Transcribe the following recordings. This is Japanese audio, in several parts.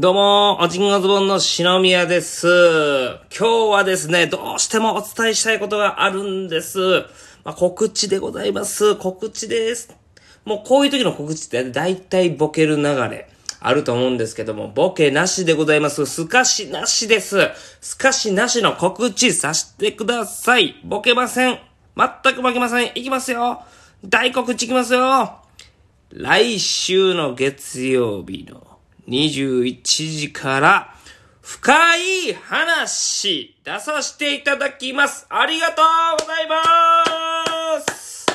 どうも、おちんごズボンの篠宮です。今日はですね、どうしてもお伝えしたいことがあるんです。まあ、告知でございます。告知です。もうこういう時の告知って大体ボケる流れ。あると思うんですけども、ボケなしでございます。すかしなしです。すかしなしの告知させてください。ボケません。全くボケません。いきますよ。大告知いきますよ。来週の月曜日の21時から、深い話出させていただきます。ありがとうございます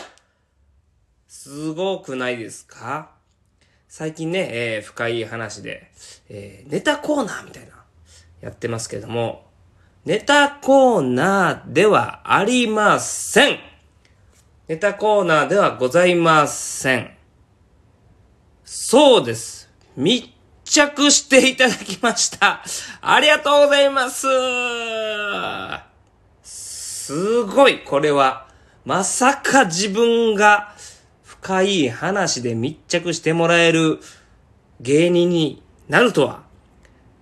すごくないですか？最近ね、えー深い話で、えーネタコーナーみたいな、やってますけども、ネタコーナーではありませんネタコーナーではございません。そうです。密着していただきました。ありがとうございます。すごい、これは。まさか自分が深い話で密着してもらえる芸人になるとは、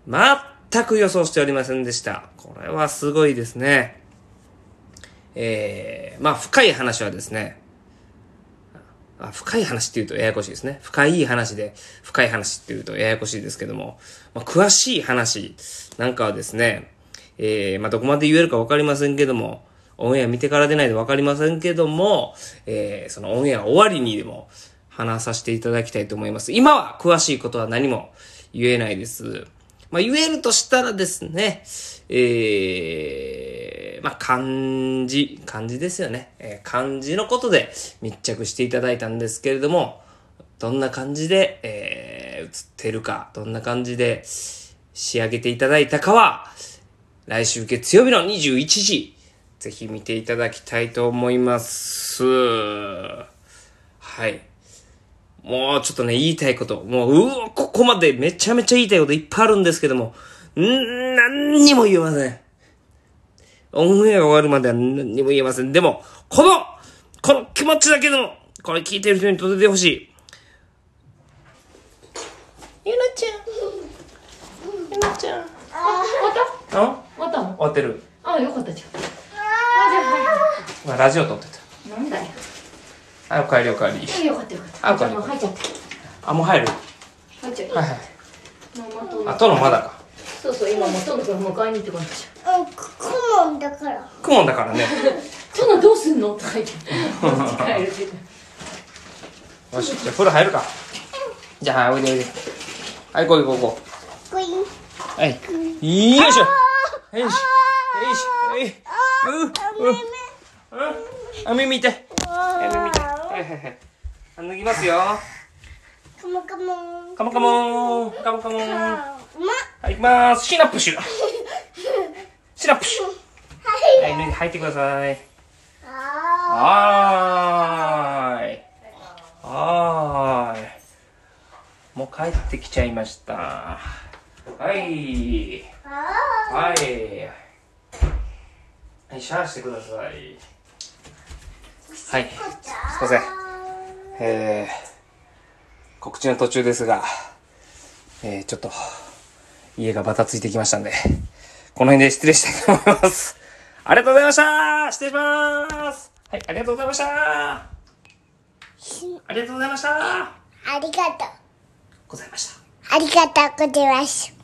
全く予想しておりませんでした。これはすごいですね。えー、まあ深い話はですね、あ深い話って言うとややこしいですね。深い話で、深い話って言うとややこしいですけども、まあ、詳しい話なんかはですね、えー、まあ、どこまで言えるかわかりませんけども、オンエア見てからでないとわかりませんけども、えー、そのオンエア終わりにでも話させていただきたいと思います。今は詳しいことは何も言えないです。まあ、言えるとしたらですね、えー、まあ、漢字、漢字ですよね。えー漢字のことで密着していただいたんですけれども、どんな感じで、えー、映ってるか、どんな感じで仕上げていただいたかは、来週月曜日の21時、ぜひ見ていただきたいと思います。はい。もうちょっとね、言いたいこと、もう、うわ、ここまでめちゃめちゃ言いたいこといっぱいあるんですけども、ん何にも言えません。オンエアが終わるまでは何にも言えません。でも、この、この気持ちだけでも、これ聞いてる人に届いてほしい。ゆなちゃん。ゆなちゃん。あ、終わっあた終わったの？終わってる。あ、よかったじゃん。あ、じゃあ、はいラジオ撮ってい。なんだよ。た。はい、お帰りお帰り。よかったよかった。あじゃあもう入っちゃって。あ、もう入る？入っちゃって。はいはい。ママとあ、とのまだか。そうそう、今もうトノ君迎えに行ってこなきゃ。うん、く顧問だから。クモンだからね。どうすんの？とか言って。よし、じゃあ風呂入るか。じゃあ、はいおいでおいで。はい、こう行こう行こ。う。はい。よいしょ。よいしょ。よいしょ。えい。う、う、う。あ、耳痛い。あ耳痛い。はいはいはい。あ脱ぎますよ。カモカモン。カモカモン。カモカモン。ま、はい、行きます。シナプシュ。シナプシュ。入ってください。あはーい。はーい。もう帰ってきちゃいました。はい。はい。はい、シャーしてください。はい。すいません。えー、告知の途中ですが、えー、ちょっと、家がバタついてきましたんで、この辺で失礼したいと思います。ありがとうございました失礼しますはい、ありがとうございましたありがとうございましたありがとう。ございました。ありがとうございます。